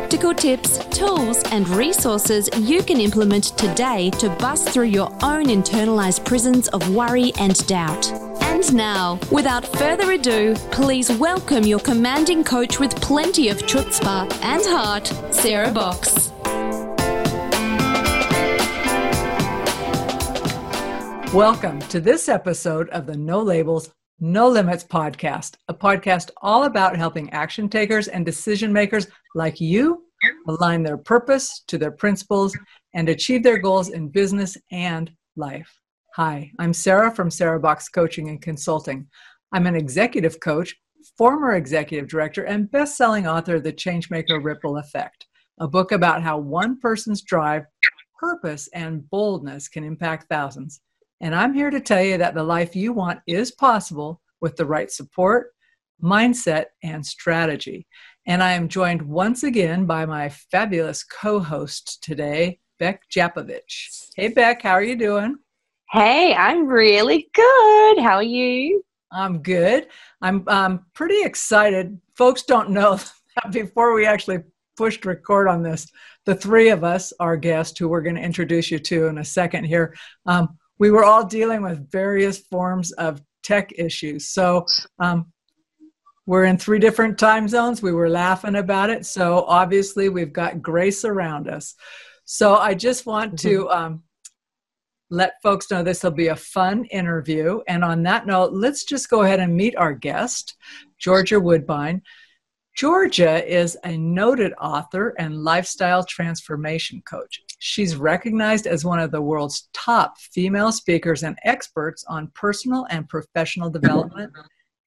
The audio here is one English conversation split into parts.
practical tips, tools, and resources you can implement today to bust through your own internalized prisons of worry and doubt. And now, without further ado, please welcome your commanding coach with plenty of chutzpah and heart, Sarah Box. Welcome to this episode of the No Labels, No Limits podcast, a podcast all about helping action takers and decision makers like you align their purpose to their principles and achieve their goals in business and life. Hi, I'm Sarah from Sarah Box Coaching and Consulting. I'm an executive coach, former executive director, and best selling author of The Changemaker Ripple Effect, a book about how one person's drive, purpose, and boldness can impact thousands. And I'm here to tell you that the life you want is possible with the right support, mindset, and strategy. And I am joined once again by my fabulous co host today, Beck Japovich. Hey, Beck, how are you doing? Hey, I'm really good. How are you? I'm good. I'm um, pretty excited. Folks don't know that before we actually pushed record on this, the three of us, our guest, who we're going to introduce you to in a second here, um, we were all dealing with various forms of tech issues. So um, we're in three different time zones. We were laughing about it. So obviously, we've got grace around us. So I just want mm-hmm. to um, let folks know this will be a fun interview. And on that note, let's just go ahead and meet our guest, Georgia Woodbine. Georgia is a noted author and lifestyle transformation coach. She's recognized as one of the world's top female speakers and experts on personal and professional development,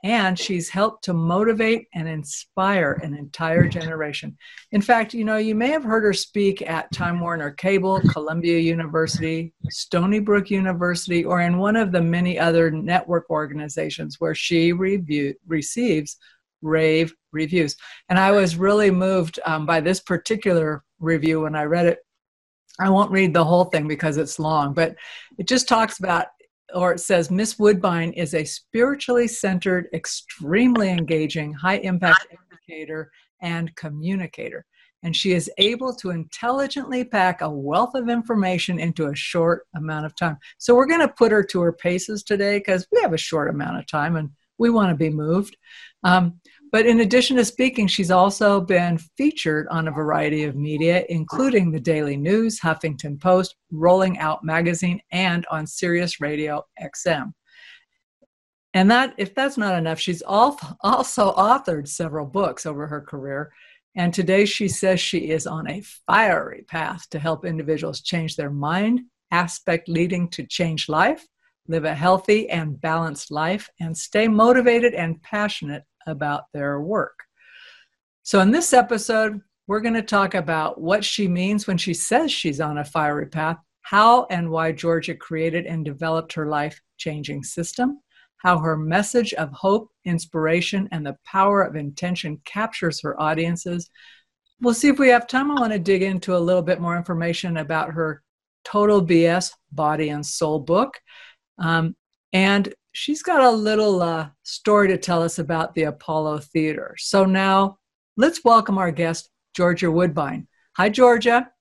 and she's helped to motivate and inspire an entire generation. In fact, you know, you may have heard her speak at Time Warner Cable, Columbia University, Stony Brook University, or in one of the many other network organizations where she review, receives rave reviews. And I was really moved um, by this particular review when I read it I won't read the whole thing because it's long, but it just talks about, or it says, Miss Woodbine is a spiritually centered, extremely engaging, high impact educator and communicator. And she is able to intelligently pack a wealth of information into a short amount of time. So we're going to put her to her paces today because we have a short amount of time and we want to be moved. Um, but in addition to speaking, she's also been featured on a variety of media, including the Daily News, Huffington Post, Rolling Out Magazine, and on Sirius Radio XM. And that, if that's not enough, she's also authored several books over her career. And today she says she is on a fiery path to help individuals change their mind, aspect leading to change life, live a healthy and balanced life, and stay motivated and passionate about their work. So, in this episode, we're going to talk about what she means when she says she's on a fiery path, how and why Georgia created and developed her life changing system, how her message of hope, inspiration, and the power of intention captures her audiences. We'll see if we have time. I want to dig into a little bit more information about her Total BS Body and Soul book. Um, and she's got a little uh, story to tell us about the Apollo Theater. So now let's welcome our guest, Georgia Woodbine. Hi, Georgia.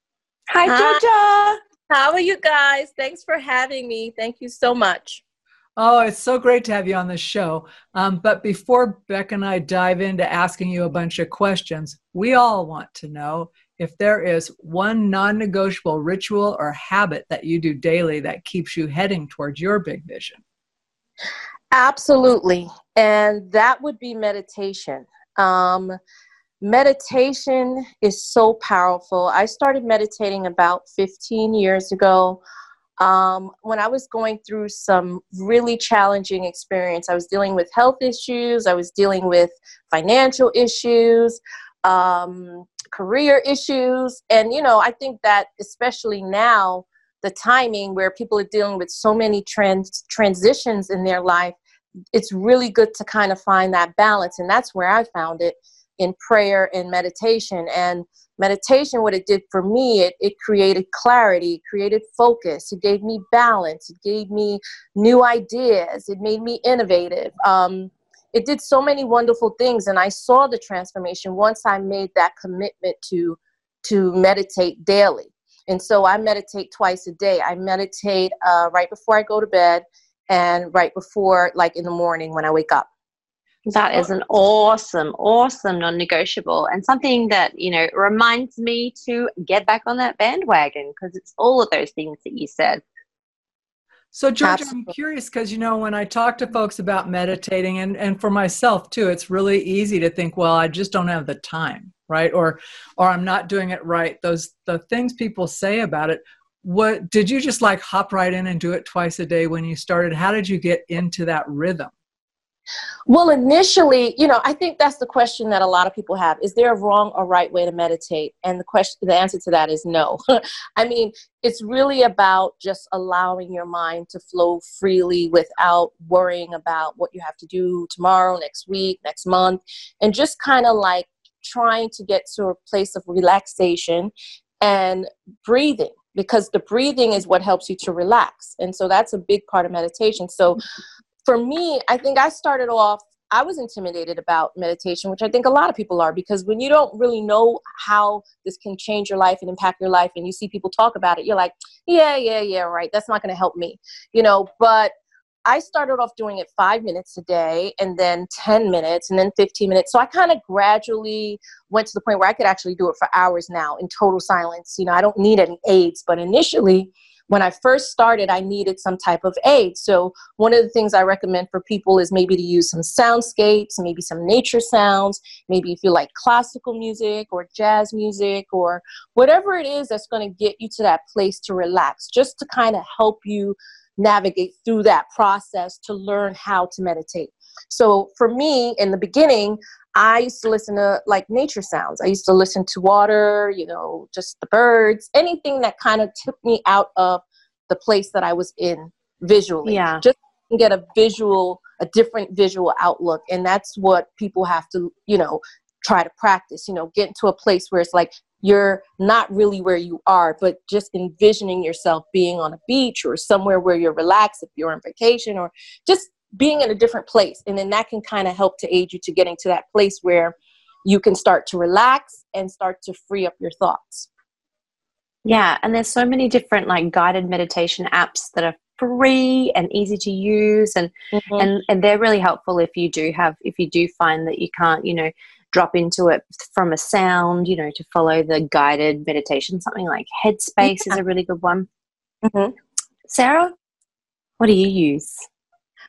Hi, Georgia. How are you guys? Thanks for having me. Thank you so much. Oh, it's so great to have you on the show. Um, but before Beck and I dive into asking you a bunch of questions, we all want to know if there is one non negotiable ritual or habit that you do daily that keeps you heading towards your big vision. Absolutely. And that would be meditation. Um, meditation is so powerful. I started meditating about 15 years ago. Um, when I was going through some really challenging experience, I was dealing with health issues, I was dealing with financial issues, um, career issues. And, you know, I think that especially now, the timing where people are dealing with so many trans- transitions in their life, it's really good to kind of find that balance. And that's where I found it in prayer and meditation. And meditation, what it did for me, it, it created clarity, it created focus, it gave me balance, it gave me new ideas, it made me innovative. Um, it did so many wonderful things and i saw the transformation once i made that commitment to to meditate daily and so i meditate twice a day. I meditate uh, right before i go to bed and right before like in the morning when i wake up. That is an awesome awesome non-negotiable and something that you know reminds me to get back on that bandwagon because it's all of those things that you said. So, George, Absolutely. I'm curious because, you know, when I talk to folks about meditating, and, and for myself too, it's really easy to think, well, I just don't have the time, right? Or, or I'm not doing it right. Those, the things people say about it. What did you just like hop right in and do it twice a day when you started? How did you get into that rhythm? Well, initially, you know, I think that's the question that a lot of people have. Is there a wrong or right way to meditate? And the question the answer to that is no. I mean, it's really about just allowing your mind to flow freely without worrying about what you have to do tomorrow, next week, next month, and just kind of like trying to get to a place of relaxation and breathing because the breathing is what helps you to relax. And so that's a big part of meditation. So for me, I think I started off, I was intimidated about meditation, which I think a lot of people are, because when you don't really know how this can change your life and impact your life, and you see people talk about it, you're like, yeah, yeah, yeah, right. That's not going to help me, you know. But I started off doing it five minutes a day, and then 10 minutes, and then 15 minutes. So I kind of gradually went to the point where I could actually do it for hours now in total silence. You know, I don't need any aids, but initially, when I first started, I needed some type of aid. So, one of the things I recommend for people is maybe to use some soundscapes, maybe some nature sounds, maybe if you like classical music or jazz music or whatever it is that's going to get you to that place to relax, just to kind of help you navigate through that process to learn how to meditate. So, for me, in the beginning, I used to listen to like nature sounds. I used to listen to water, you know, just the birds, anything that kind of took me out of the place that I was in visually. Yeah. Just get a visual, a different visual outlook. And that's what people have to, you know, try to practice, you know, get into a place where it's like you're not really where you are, but just envisioning yourself being on a beach or somewhere where you're relaxed if you're on vacation or just being in a different place and then that can kind of help to aid you to getting to that place where you can start to relax and start to free up your thoughts yeah and there's so many different like guided meditation apps that are free and easy to use and mm-hmm. and and they're really helpful if you do have if you do find that you can't you know drop into it from a sound you know to follow the guided meditation something like headspace yeah. is a really good one mm-hmm. sarah what do you use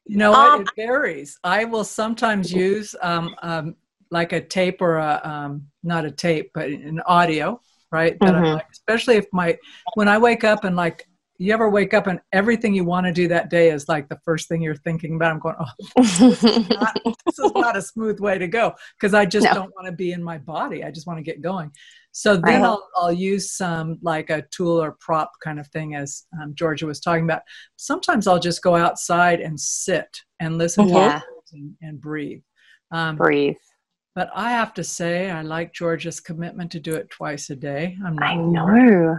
you know what? Um, it varies. I will sometimes use um, um, like a tape or a um, not a tape, but an audio, right? That mm-hmm. like, especially if my when I wake up and like you ever wake up and everything you want to do that day is like the first thing you're thinking about? I'm going, oh, this is not, this is not a smooth way to go because I just no. don't want to be in my body. I just want to get going. So then I'll, I'll use some like a tool or prop kind of thing, as um, Georgia was talking about. Sometimes I'll just go outside and sit and listen yeah. to and, and breathe. Um, breathe. But I have to say, I like Georgia's commitment to do it twice a day. I'm not I know.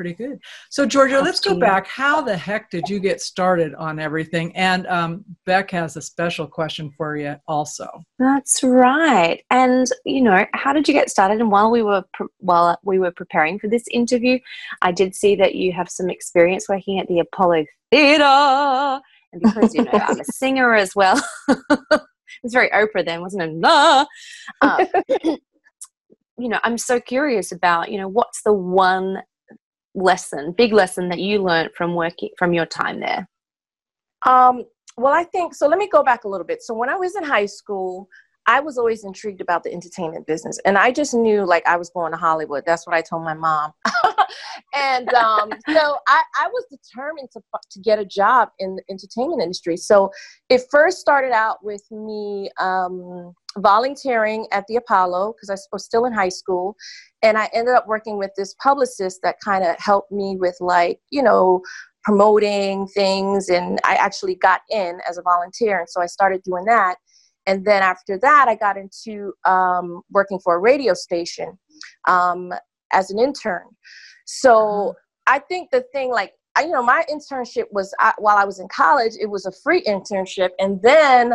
Pretty good. So, Georgia, let's go back. How the heck did you get started on everything? And um, Beck has a special question for you, also. That's right. And you know, how did you get started? And while we were pre- while we were preparing for this interview, I did see that you have some experience working at the Apollo Theatre, and because you know I'm a singer as well. it's very Oprah then, wasn't it? Nah. Uh, you know, I'm so curious about, you know, what's the one lesson, big lesson that you learned from working from your time there? Um, well, I think so. Let me go back a little bit. So when I was in high school, I was always intrigued about the entertainment business, and I just knew like I was going to Hollywood. That's what I told my mom. and um, so I, I was determined to to get a job in the entertainment industry. So it first started out with me um, volunteering at the Apollo because I was still in high school. And I ended up working with this publicist that kind of helped me with, like, you know, promoting things. And I actually got in as a volunteer. And so I started doing that. And then after that, I got into um, working for a radio station um, as an intern. So uh-huh. I think the thing, like, I, you know, my internship was I, while I was in college, it was a free internship. And then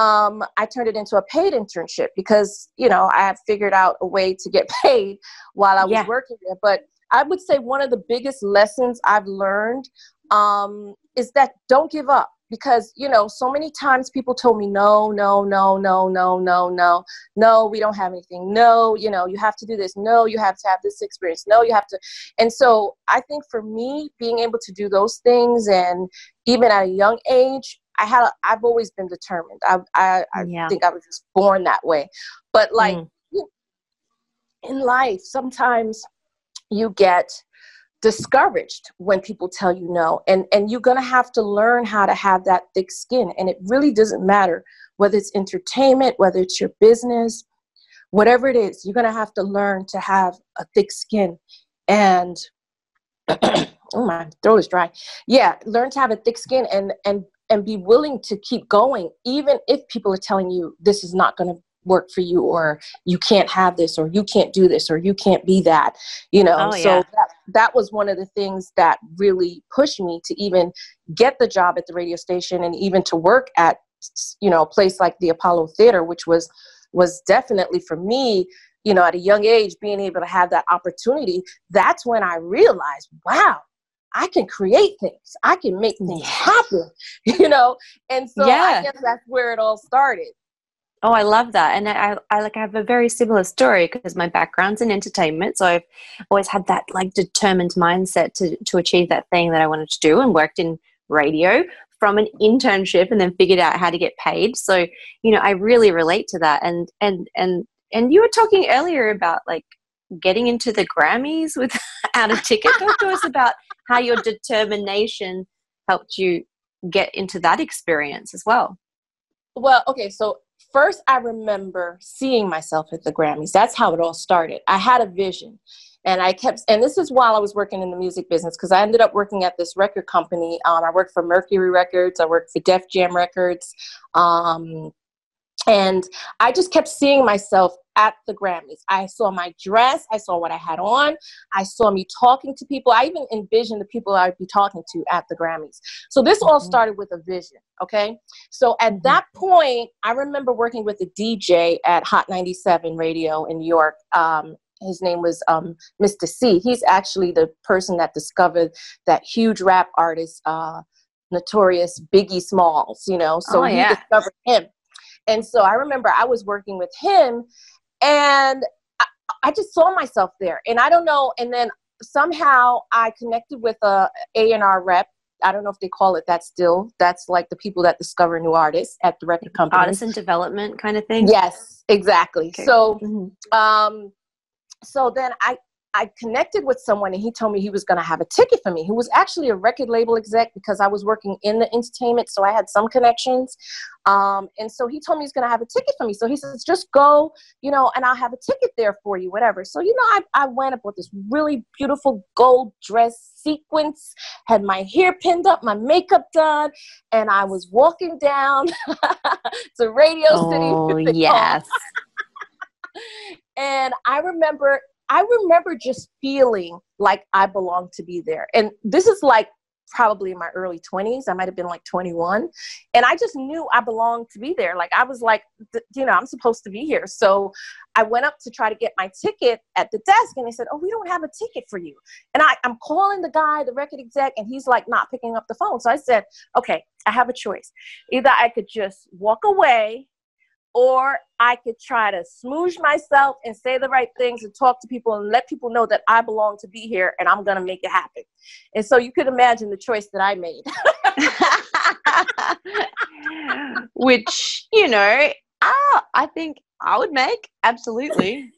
um, I turned it into a paid internship because, you know, I had figured out a way to get paid while I was yeah. working there. But I would say one of the biggest lessons I've learned um, is that don't give up because you know so many times people told me no no no no no no no no we don't have anything no you know you have to do this no you have to have this experience no you have to and so i think for me being able to do those things and even at a young age i had a, i've always been determined. I i, I yeah. think i was just born that way. But like mm. in life sometimes you get discouraged when people tell you no. And and you're going to have to learn how to have that thick skin. And it really doesn't matter whether it's entertainment whether it's your business whatever it is you're going to have to learn to have a thick skin. And oh my throat is dry. Yeah learn to have a thick skin and and and be willing to keep going even if people are telling you this is not going to work for you or you can't have this or you can't do this or you can't be that you know oh, yeah. so that, that was one of the things that really pushed me to even get the job at the radio station and even to work at you know a place like the apollo theater which was was definitely for me you know at a young age being able to have that opportunity that's when i realized wow I can create things. I can make things happen, you know? And so yeah. I guess that's where it all started. Oh, I love that. And I, I like I have a very similar story because my background's in entertainment. So I've always had that like determined mindset to, to achieve that thing that I wanted to do and worked in radio from an internship and then figured out how to get paid. So, you know, I really relate to that. And and and and you were talking earlier about like getting into the Grammys without a ticket. Talk to us about how your determination helped you get into that experience as well. Well, okay, so first I remember seeing myself at the Grammys. That's how it all started. I had a vision. And I kept, and this is while I was working in the music business because I ended up working at this record company. Um, I worked for Mercury Records, I worked for Def Jam Records, um, and I just kept seeing myself at the Grammys. I saw my dress, I saw what I had on, I saw me talking to people. I even envisioned the people I'd be talking to at the Grammys. So this all mm-hmm. started with a vision, okay? So at mm-hmm. that point, I remember working with a DJ at Hot 97 Radio in New York. Um, his name was um, Mister Cee. He's actually the person that discovered that huge rap artist, uh, notorious Biggie Smalls, you know, so oh, he discovered him. And so I remember I was working with him and I, I just saw myself there. And I don't know. And then somehow I connected with a A&R rep I don't know if they call it that still. That's like the people that discover new artists at the record company. Artist development kind of thing. Yes, exactly. Okay. So, mm-hmm. um, so then I I connected with someone and he told me he was going to have a ticket for me. He was actually a record label exec because I was working in the entertainment, so I had some connections. Um, and so he told me he's going to have a ticket for me. So he says, just go, you know, and I'll have a ticket there for you, whatever. So, you know, I, I went up with this really beautiful gold dress sequence, had my hair pinned up, my makeup done, and I was walking down to Radio oh, City. yes. and I remember I remember just feeling like I belonged to be there. And this is like probably in my early 20s. I might have been like 21. And I just knew I belonged to be there. Like I was like, you know, I'm supposed to be here. So I went up to try to get my ticket at the desk and they said, Oh, we don't have a ticket for you. And I, I'm calling the guy, the record exec, and he's like not picking up the phone. So I said, Okay, I have a choice. Either I could just walk away or I could try to smoosh myself and say the right things and talk to people and let people know that I belong to be here and I'm going to make it happen. And so you could imagine the choice that I made. Which, you know, I, I think I would make absolutely.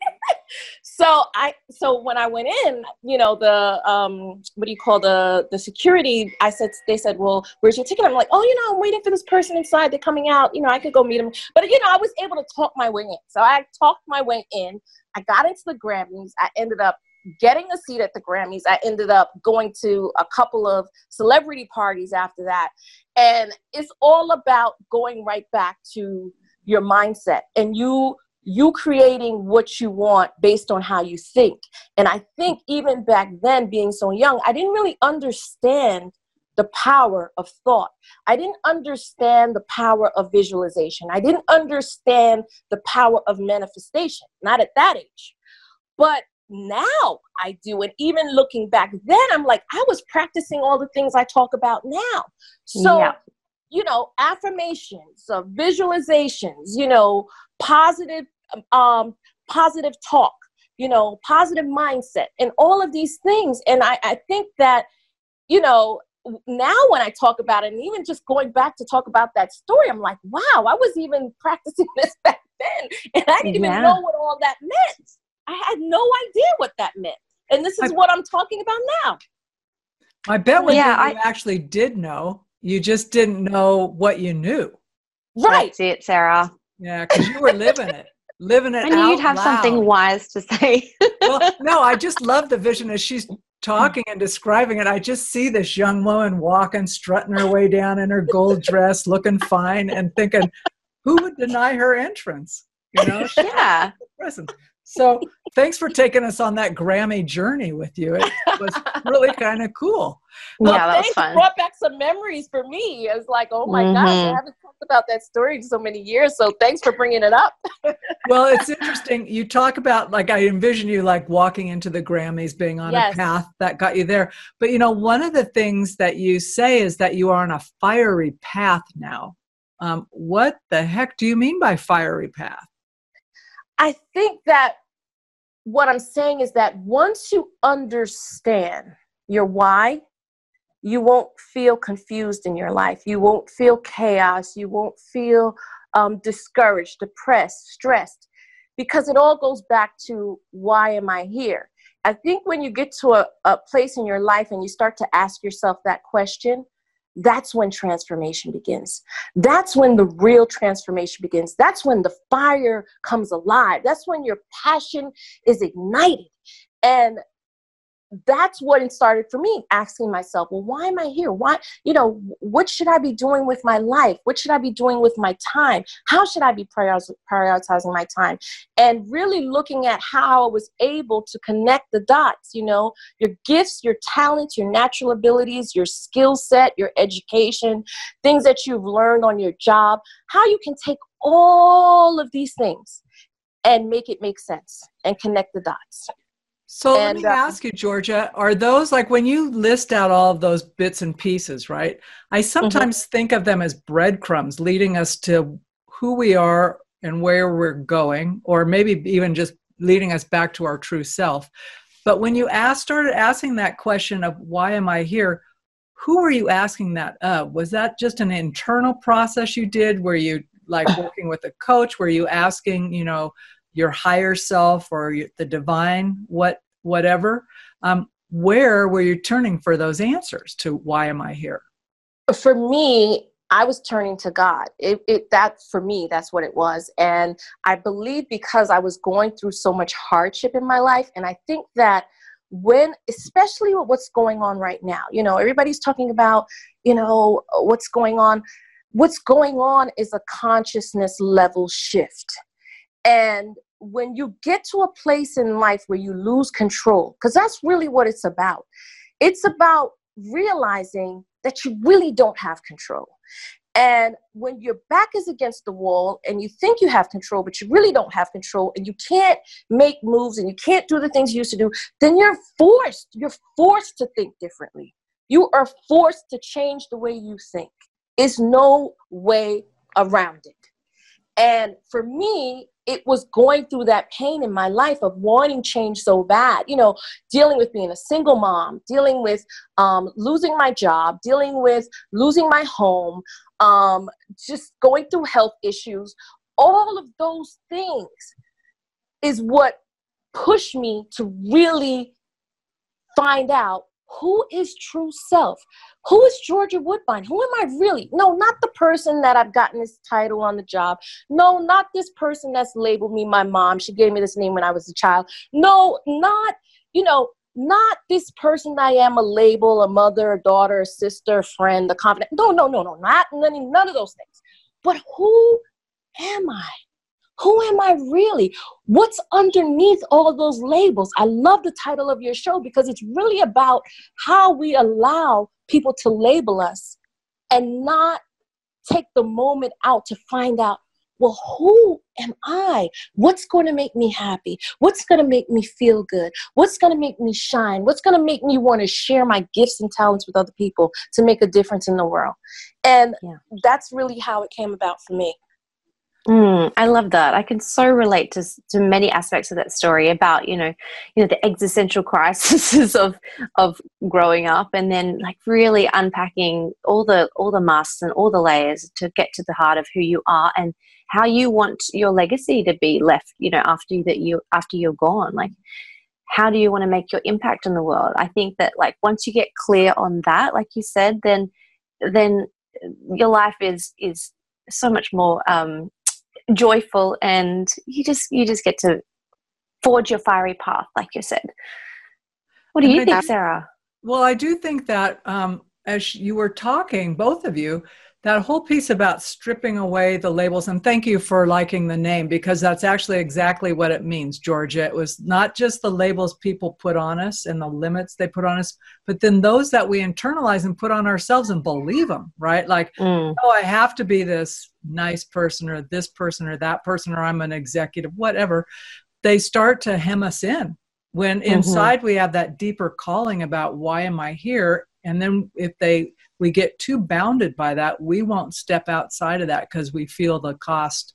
So I so when I went in, you know, the um what do you call the the security, I said they said, Well, where's your ticket? I'm like, Oh, you know, I'm waiting for this person inside. They're coming out, you know, I could go meet them. But you know, I was able to talk my way in. So I talked my way in. I got into the Grammys. I ended up getting a seat at the Grammys. I ended up going to a couple of celebrity parties after that. And it's all about going right back to your mindset and you you creating what you want based on how you think. And I think even back then, being so young, I didn't really understand the power of thought. I didn't understand the power of visualization. I didn't understand the power of manifestation, not at that age. But now I do. And even looking back then, I'm like, I was practicing all the things I talk about now. So, yeah. you know, affirmations, uh, visualizations, you know, positive um, positive talk, you know, positive mindset, and all of these things. And I, I think that, you know, now when I talk about it, and even just going back to talk about that story, I'm like, wow, I was even practicing this back then, and I didn't yeah. even know what all that meant. I had no idea what that meant, and this is I, what I'm talking about now. I bet when yeah, you I, actually did know, you just didn't know what you knew. Right. That's it, Sarah. Yeah, because you were living it living it. I knew you'd have loud. something wise to say. well, no, I just love the vision as she's talking and describing it. I just see this young woman walking, strutting her way down in her gold dress, looking fine, and thinking, who would deny her entrance? You know, yeah. present. So thanks for taking us on that Grammy journey with you. It was really kind of cool. Well, yeah, that was fun. brought back some memories for me. It's like, oh my mm-hmm. gosh, I mm-hmm. haven't talked about that story so many years. So thanks for bringing it up. well, it's interesting. You talk about like I envision you like walking into the Grammys, being on yes. a path that got you there. But you know, one of the things that you say is that you are on a fiery path now. Um, what the heck do you mean by fiery path? I think that what I'm saying is that once you understand your why, you won't feel confused in your life. You won't feel chaos. You won't feel um, discouraged, depressed, stressed, because it all goes back to why am I here? I think when you get to a, a place in your life and you start to ask yourself that question, that's when transformation begins. That's when the real transformation begins. That's when the fire comes alive. That's when your passion is ignited. And that's what it started for me asking myself well why am i here? Why you know what should i be doing with my life? What should i be doing with my time? How should i be prioritizing my time? And really looking at how i was able to connect the dots you know? Your gifts your talents your natural abilities your skill set your education things that you've learned on your job how you can take all of these things and make it make sense and connect the dots so and, let me uh, ask you, Georgia, are those like when you list out all of those bits and pieces, right? I mm-hmm. sometimes mm-hmm. think of them as breadcrumbs leading us to who we are and where we're going, or maybe even just leading us back to our true self. But when you asked, started asking that question of why am I here, who were you asking that of? Was that just an internal process you did? Were you like working with a coach? Were you asking, you know, your higher self or the divine, what whatever. Um, where were you turning for those answers to why am I here? For me, I was turning to God. It, it that for me, that's what it was. And I believe because I was going through so much hardship in my life, and I think that when especially with what's going on right now you know everybody's talking about you know what's going on what's going on is a consciousness level shift and when you get to a place in life where you lose control, because that's really what it's about, it's about realizing that you really don't have control. And when your back is against the wall and you think you have control, but you really don't have control, and you can't make moves and you can't do the things you used to do, then you're forced. You're forced to think differently. You are forced to change the way you think. It's no way around it. And for me, it was going through that pain in my life of wanting change so bad you know dealing with being a single mom dealing with um, losing my job dealing with losing my home um, just going through health issues. All of those things is what pushed me to really find out who is true self who is georgia woodbine who am i really no not the person that i've gotten this title on the job no not this person that's labeled me my mom she gave me this name when i was a child no not you know not this person I am a label, a mother, a daughter, a sister, a friend, a confidant. No, no, no, no, not none, none of those things. But who am I? Who am I really? What's underneath all of those labels? I love the title of your show because it's really about how we allow people to label us and not take the moment out to find out well, who am I? What's going to make me happy? What's going to make me feel good? What's going to make me shine? What's going to make me want to share my gifts and talents with other people to make a difference in the world? And yeah. that's really how it came about for me. Mm, I love that. I can so relate to to many aspects of that story about you know, you know the existential crises of of growing up, and then like really unpacking all the all the masks and all the layers to get to the heart of who you are and how you want your legacy to be left. You know, after that you after you're gone, like how do you want to make your impact in the world? I think that like once you get clear on that, like you said, then then your life is is so much more um, joyful and you just you just get to forge your fiery path like you said. What do and you I think sarah? Well i do think that um, as you were talking both of you that whole piece about stripping away the labels and thank you for liking the name because that's actually exactly what it means georgia it was not just the labels people put on us and the limits they put on us but then those that we internalize and put on ourselves and believe them right like mm. oh i have to be this nice person or this person or that person or i'm an executive whatever they start to hem us in when mm-hmm. inside we have that deeper calling about why am i here and then if they we get too bounded by that we won't step outside of that because we feel the cost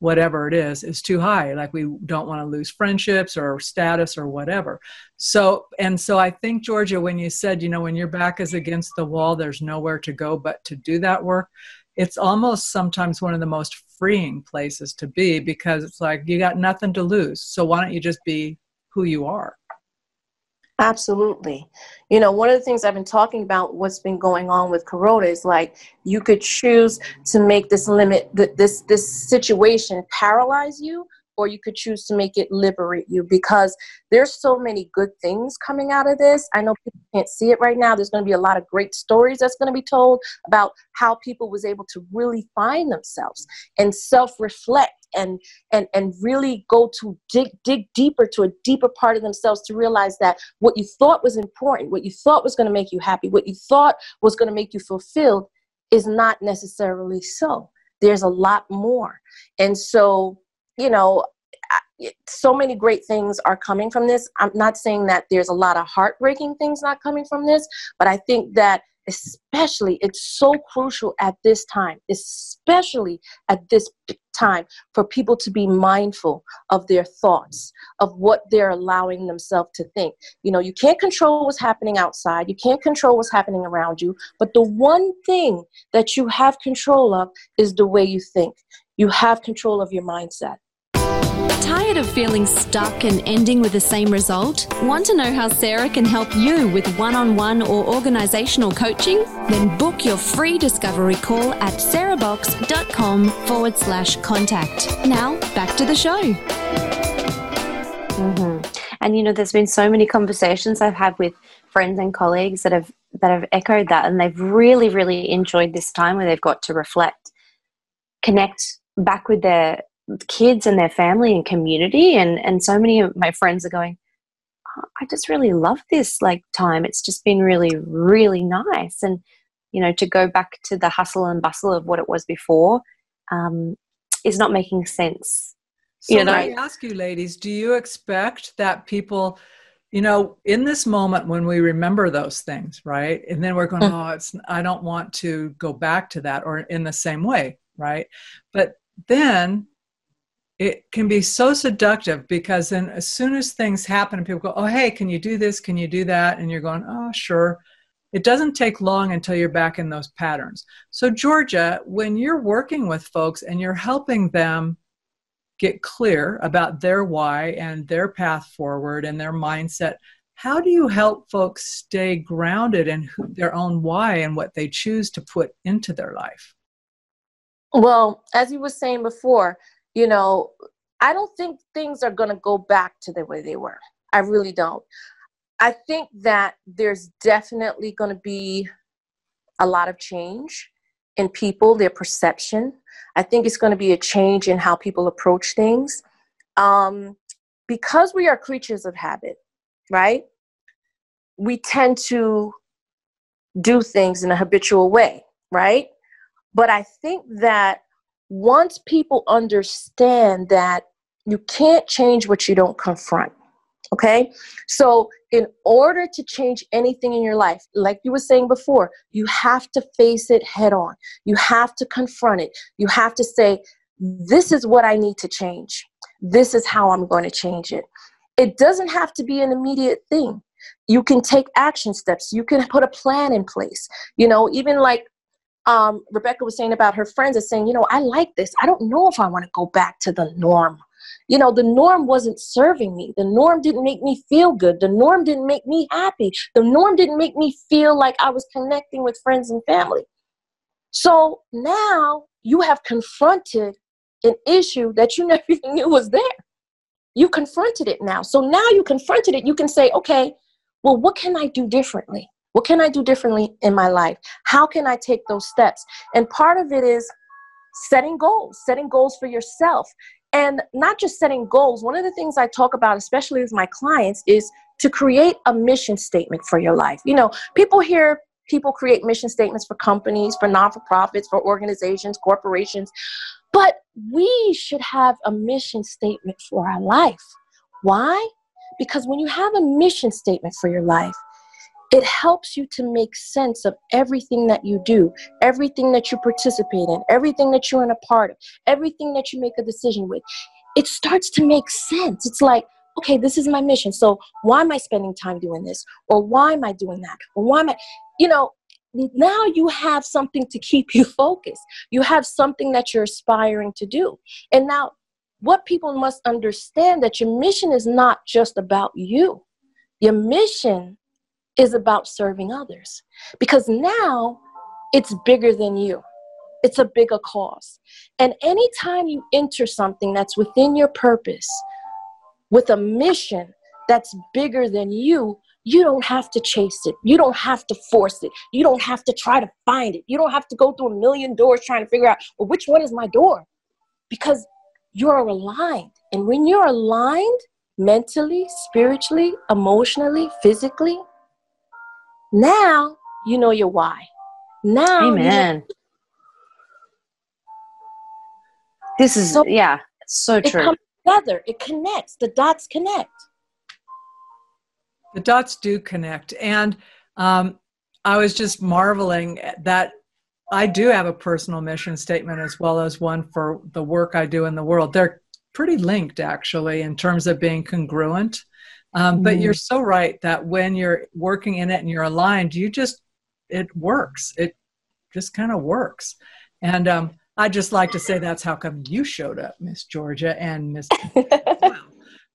whatever it is is too high. Like we don't want to lose friendships or status or whatever. So and so i think georgia when you said you know when your back is against the wall there's nowhere to go but to do that work it's almost sometimes one of the most freeing places to be because it's like you got nothing to lose. So why don't you just be who you are Absolutely. You know, one of the things I've been talking about, what's been going on with Corona, is like you could choose to make this limit, this this situation paralyze you, or you could choose to make it liberate you because there's so many good things coming out of this. I know people can't see it right now. There's going to be a lot of great stories that's going to be told about how people was able to really find themselves and self-reflect and and and really go to dig dig deeper to a deeper part of themselves to realize that what you thought was important, what you thought was going to make you happy, what you thought was going to make you fulfilled is not necessarily so. There's a lot more. And so you know, so many great things are coming from this. I'm not saying that there's a lot of heartbreaking things not coming from this, but I think that especially it's so crucial at this time, especially at this time for people to be mindful of their thoughts, of what they're allowing themselves to think. You know, you can't control what's happening outside, you can't control what's happening around you, but the one thing that you have control of is the way you think. You have control of your mindset. Tired of feeling stuck and ending with the same result? Want to know how Sarah can help you with one on one or organizational coaching? Then book your free discovery call at sarahbox.com forward slash contact. Now, back to the show. Mm-hmm. And you know, there's been so many conversations I've had with friends and colleagues that have that have echoed that, and they've really, really enjoyed this time where they've got to reflect, connect back with their kids and their family and community and and so many of my friends are going oh, i just really love this like time. It's just been really really nice. And you know to go back to the hustle and bustle of what it was before um, is not making sense. So you know? let me ask you ladies do you expect that people you know in this moment when we remember those things right? And then we're going mm. oh it's i don't want to go back to that or in the same way right? But then it can be so seductive because then as soon as things happen and people go oh hey can you do this? Can you do that? And you're going oh sure. It doesn't take long until you're back in those patterns. So georgia when you're working with folks and you're helping them get clear about their why and their path forward and their mindset how do you help folks stay grounded in who, their own why and what they choose to put into their life? Well as you were saying before you know i don't think things are going to go back to the way they were i really don't i think that there's definitely going to be a lot of change in people their perception I think it's going to be a change in how people approach things. Um, because we are creatures of habit, right? We tend to do things in a habitual way, right? But I think that once people understand that you can't change what you don't confront, Okay. So, in order to change anything in your life, like you were saying before, you have to face it head on. You have to confront it. You have to say, This is what I need to change. This is how I'm going to change it. It doesn't have to be an immediate thing. You can take action steps. You can put a plan in place. You know, even like um, Rebecca was saying about her friends, is saying, you know, I like this. I don't know if I want to go back to the norm you know, the norm wasn't serving me. The norm didn't make me feel good. The norm didn't make me happy. The norm didn't make me feel like I was connecting with friends and family. So now you have confronted an issue that you never even knew was there. You confronted it now. So now you confronted it, you can say, okay, well, what can I do differently? What can I do differently in my life? How can I take those steps? And part of it is setting goals, setting goals for yourself. And not just setting goals, one of the things I talk about, especially with my clients, is to create a mission statement for your life. You know, people hear people create mission statements for companies, for non for profits, for organizations, corporations, but we should have a mission statement for our life. Why? Because when you have a mission statement for your life, it helps you to make sense of everything that you do, everything that you participate in, everything that you're in a part of, everything that you make a decision with. It starts to make sense. It's like, okay, this is my mission. So why am I spending time doing this? Or why am I doing that? Or why am I, you know, now you have something to keep you focused. You have something that you're aspiring to do. And now, what people must understand that your mission is not just about you. Your mission is about serving others because now it's bigger than you. It's a bigger cause. And anytime you enter something that's within your purpose with a mission that's bigger than you, you don't have to chase it. You don't have to force it. You don't have to try to find it. You don't have to go through a million doors trying to figure out, well, which one is my door? Because you're aligned. And when you're aligned mentally, spiritually, emotionally, physically, now you know your why. Now, amen. You know- this is so, yeah, so it true. Comes together, it connects. The dots connect. The dots do connect, and um, I was just marveling that I do have a personal mission statement as well as one for the work I do in the world. They're pretty linked, actually, in terms of being congruent. Um, but you're mm. so right that when you're working in it and you're aligned, you just, it works. It just kind of works. And um, I just like to say that's how come you showed up, Miss Georgia and Miss.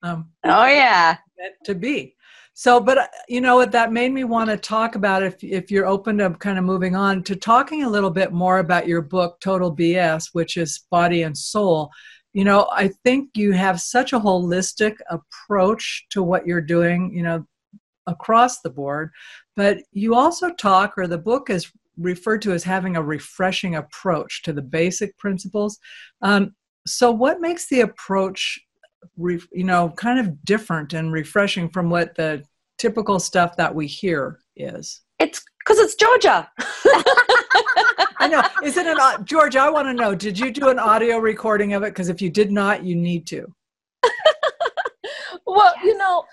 um, oh yeah, to be. So, but uh, you know what? That made me want to talk about if if you're open to kind of moving on to talking a little bit more about your book, Total BS, which is body and soul you know i think you have such a holistic approach to what you're doing you know across the board but you also talk or the book is referred to as having a refreshing approach to the basic principles. Um, so what makes the approach you know kind of different and refreshing from what the typical stuff that we hear is? It's because it's georgia I know. Is it an George? I want to know. Did you do an audio recording of it? Because if you did not, you need to. well, yes. you know,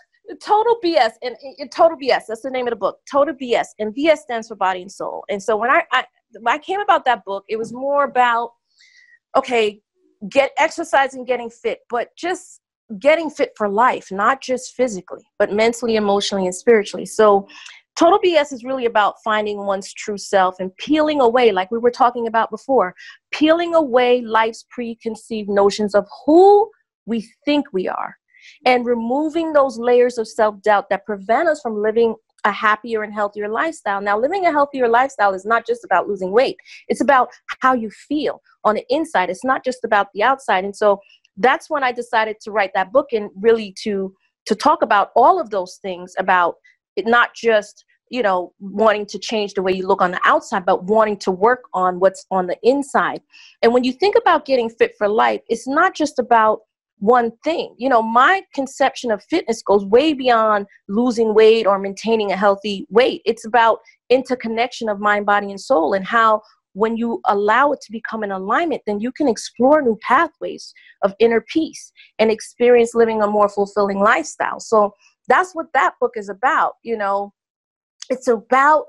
total BS and, and, total BS. That's the name of the book. Total BS, and BS stands for body and soul. And so when I, I when I came about that book, it was more about okay, get exercising, getting fit, but just getting fit for life, not just physically, but mentally, emotionally, and spiritually. So Total BS is really about finding one's true self and peeling away, like we were talking about before, peeling away life's preconceived notions of who we think we are. And removing those layers of self doubt that prevent us from living a happier and healthier lifestyle. Now, living a healthier lifestyle is not just about losing weight, it's about how you feel on the inside. It's not just about the outside. And so that's when I decided to write that book and really to to talk about all of those things about it not just you know wanting to change the way you look on the outside but wanting to work on what's on the inside and when you think about getting fit for life it's not just about one thing. You know, my conception of fitness goes way beyond losing weight or maintaining a healthy weight. It's about interconnection of mind, body, and soul, and how when you allow it to become an alignment, then you can explore new pathways of inner peace and experience living a more fulfilling lifestyle. So that's what that book is about. You know, it's about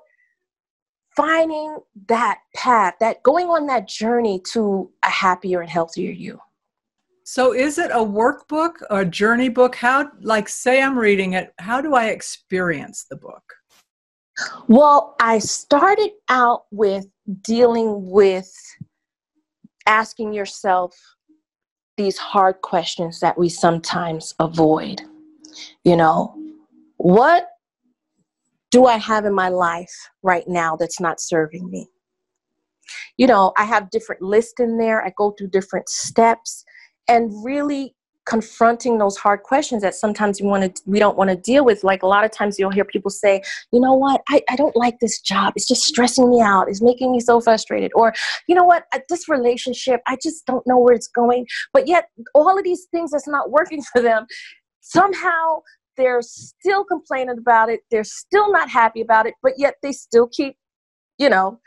finding that path, that going on that journey to a happier and healthier you. So is it a workbook, a journey book? How, like, say I'm reading it, how do I experience the book? Well, I started out with dealing with asking yourself these hard questions that we sometimes avoid. You know, what do I have in my life right now that's not serving me? You know, I have different lists in there. I go through different steps and really confronting those hard questions that sometimes we want to we don't want to deal with. Like a lot of times you'll hear people say you know what? I, I don't like this job. It's just stressing me out. It's making me so frustrated. Or you know what? This relationship i just don't know where it's going. But yet all of these things that's not working for them somehow they're still complaining about it they're still not happy about it but yet they still keep you know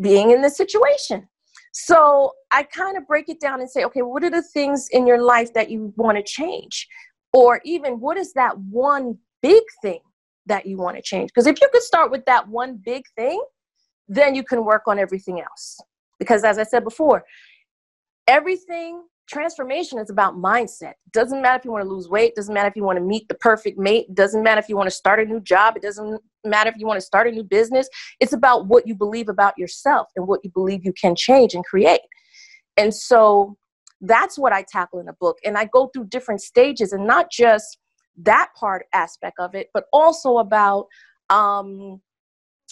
being in this situation so I kind of break it down and say, okay, what are the things in your life that you want to change? Or even what is that one big thing that you want to change? Because if you could start with that one big thing, then you can work on everything else. Because as I said before, everything transformation is about mindset. Doesn't matter if you want to lose weight, doesn't matter if you want to meet the perfect mate, doesn't matter if you want to start a new job, it doesn't matter if you want to start a new business. It's about what you believe about yourself and what you believe you can change and create. And so that's what I tackle in the book. And I go through different stages and not just that part aspect of it, but also about um,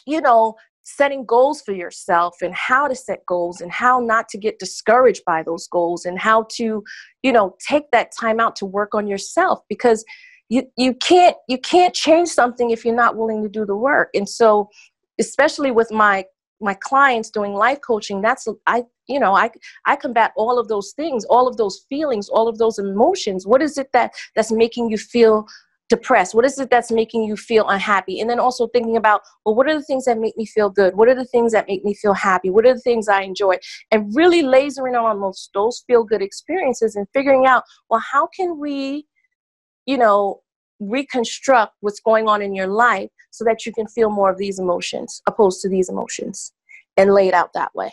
you know, setting goals for yourself and how to set goals and how not to get discouraged by those goals and how to you know take that time out to work on yourself because you you can't you can't change something if you're not willing to do the work. And so especially with my my clients doing life coaching that's i you know i i combat all of those things all of those feelings all of those emotions. What is it that that's making you feel depressed? What is it that's making you feel unhappy? And then also thinking about, well, what are the things that make me feel good? What are the things that make me feel happy? What are the things I enjoy? And really lasering on those, those feel good experiences and figuring out, well, how can we, you know, reconstruct what's going on in your life so that you can feel more of these emotions opposed to these emotions and lay it out that way.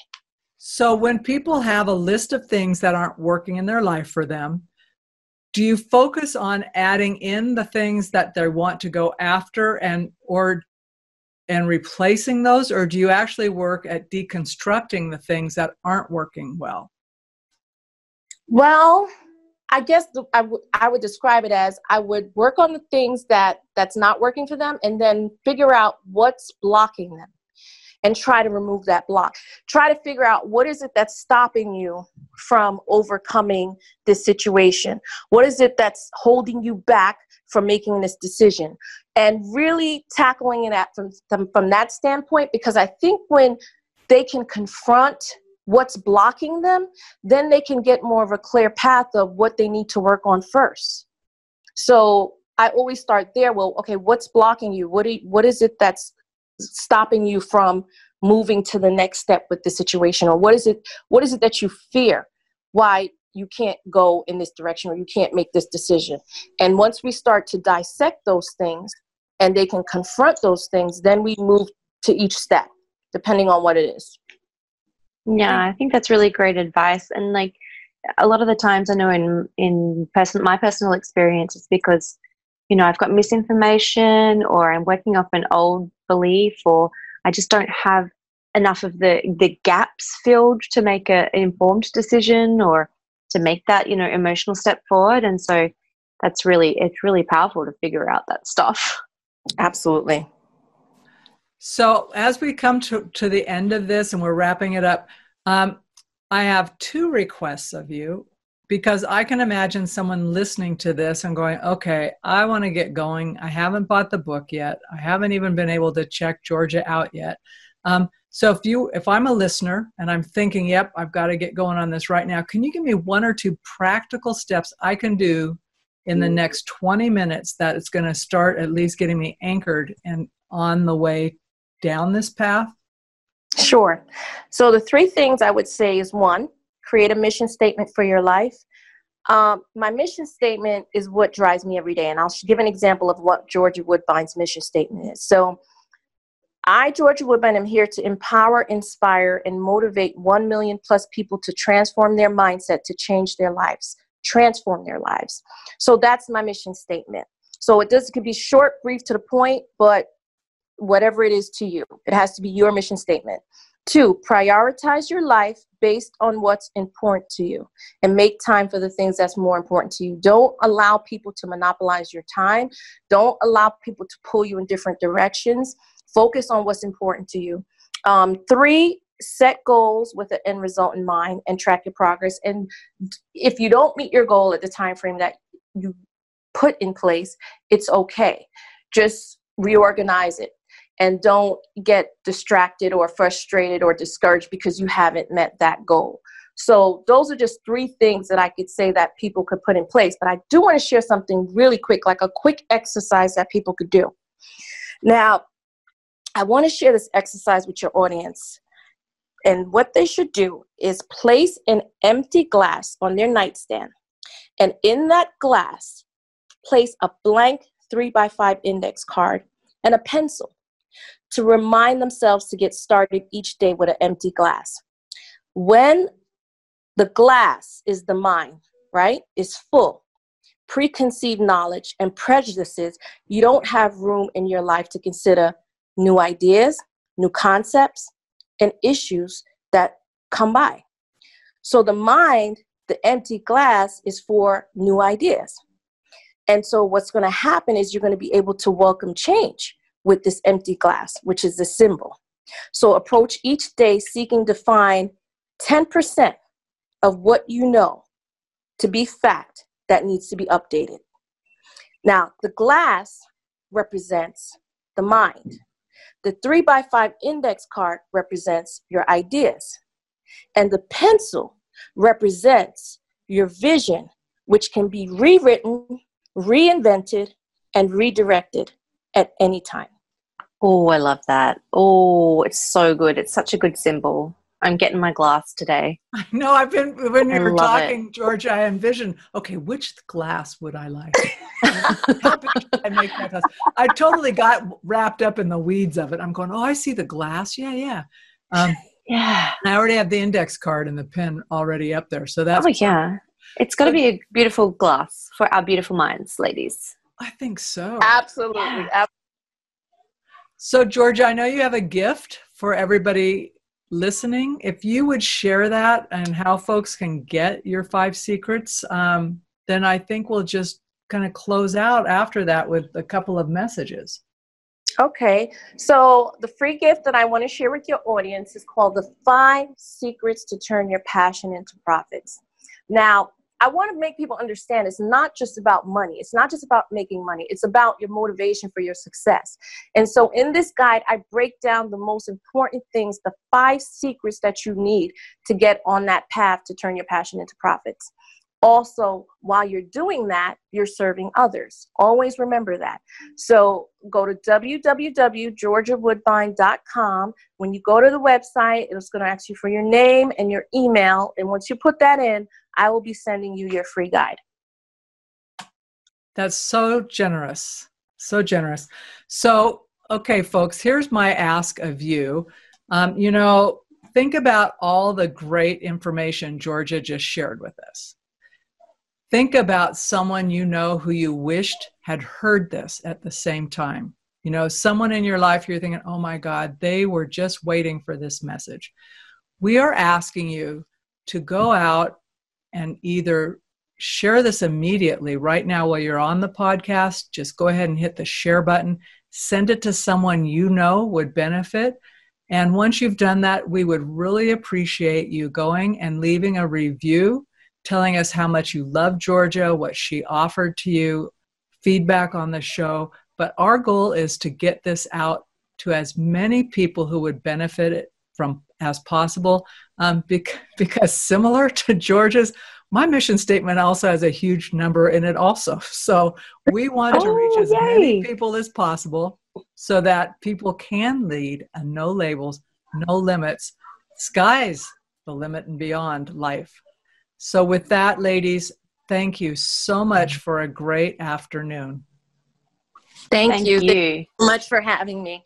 So, when people have a list of things that aren't working in their life for them, do you focus on adding in the things that they want to go after and or and replacing those? Or do you actually work at deconstructing the things that aren't working well? Well i guess the, I, w- I would describe it as i would work on the things that that's not working for them and then figure out what's blocking them and try to remove that block. Try to figure out what is it that's stopping you from overcoming this situation? What is it that's holding you back from making this decision? And really tackling it at from, from, from that standpoint, because I think when they can confront what's blocking them, then they can get more of a clear path of what they need to work on first. So I always start there. Well, okay, what's blocking you? What, you, what is it that's stopping you from moving to the next step with the situation? Or what is it what is it that you fear why you can't go in this direction or you can't make this decision? And once we start to dissect those things and they can confront those things then we move to each step depending on what it is. Yeah i think that's really great advice. And like a lot of the times i know in in person my personal experience it's because you know i've got misinformation or i'm working off an old belief or I just don't have enough of the the gaps filled to make a, an informed decision or to make that you know emotional step forward. And so that's really it's really powerful to figure out that stuff. Absolutely. So as we come to, to the end of this and we're wrapping it up um, i have two requests of you because I can imagine someone listening to this and going, okay, I want to get going. I haven't bought the book yet. I haven't even been able to check Georgia out yet. Um, so if you, if I'm a listener and I'm thinking, yep, I've got to get going on this right now, can you give me one or two practical steps I can do in the next 20 minutes that it's going to start at least getting me anchored and on the way down this path? Sure. So the three things I would say is one, create a mission statement for your life. Um, my mission statement is what drives me every day, and I'll give an example of what Georgia Woodbine's mission statement is. So, I, Georgia Woodbine, am here to empower, inspire, and motivate 1 million plus people to transform their mindset to change their lives, transform their lives. So, that's my mission statement. So, it does, it can be short, brief, to the point, but whatever it is to you, it has to be your mission statement. Two, prioritize your life based on what's important to you and make time for the things that's more important to you. Don't allow people to monopolize your time. Don't allow people to pull you in different directions. Focus on what's important to you. Um, three, set goals with an end result in mind and track your progress. And if you don't meet your goal at the time frame that you put in place, it's okay. Just reorganize it and don't get distracted or frustrated or discouraged because you haven't met that goal. So, those are just three things that I could say that people could put in place. But I do want to share something really quick, like a quick exercise that people could do. Now, I want to share this exercise with your audience. And what they should do is place an empty glass on their nightstand. And in that glass, place a blank three by five index card and a pencil to remind themselves to get started each day with an empty glass. When the glass is the mind, right, is full, preconceived knowledge and prejudices, you don't have room in your life to consider new ideas, new concepts, and issues that come by. So the mind, the empty glass, is for new ideas. And so what's going to happen is you're going to be able to welcome change with this empty glass, which is the symbol. So approach each day seeking to find 10% of what you know to be fact that needs to be updated. Now, the glass represents the mind. The three by five index card represents your ideas. And the pencil represents your vision, which can be rewritten, reinvented, and redirected at any time. Oh, I love that. Oh, it's so good. It's such a good symbol. I'm getting my glass today. I know. I've been when you were talking, it. George. I envisioned. Okay, which glass would I like? How big I make that glass? I totally got wrapped up in the weeds of it. I'm going. Oh, I see the glass. Yeah, yeah. Um, yeah. I already have the index card and the pen already up there. So that's. Oh yeah. It's got to be a beautiful glass for our beautiful minds, ladies. I think so. Absolutely. Yeah. So, Georgia, I know you have a gift for everybody listening. If you would share that and how folks can get your five secrets, um, then I think we'll just kind of close out after that with a couple of messages. Okay, so the free gift that I want to share with your audience is called The Five Secrets to Turn Your Passion into Profits. Now, I want to make people understand it's not just about money. It's not just about making money. It's about your motivation for your success. And so in this guide, I break down the most important things, the five secrets that you need to get on that path to turn your passion into profits. Also, while you're doing that, you're serving others. Always remember that. So go to www.georgiawoodbine.com. When you go to the website, it's going to ask you for your name and your email. And once you put that in, I will be sending you your free guide. That's so generous. So generous. So, okay, folks, here's my ask of you. Um, you know, think about all the great information Georgia just shared with us. Think about someone you know who you wished had heard this at the same time. You know, someone in your life you're thinking, oh my God, they were just waiting for this message. We are asking you to go out and either share this immediately right now while you're on the podcast. Just go ahead and hit the share button, send it to someone you know would benefit. And once you've done that, we would really appreciate you going and leaving a review telling us how much you love Georgia, what she offered to you, feedback on the show. But our goal is to get this out to as many people who would benefit from as possible. Um, bec- because similar to Georgia's, my mission statement also has a huge number in it also. So we want oh, to reach as yay. many people as possible so that people can lead a no labels, no limits, skies the limit and beyond life. So with that, ladies, thank you so much for a great afternoon. Thank, thank you. you. Thank you so much for having me.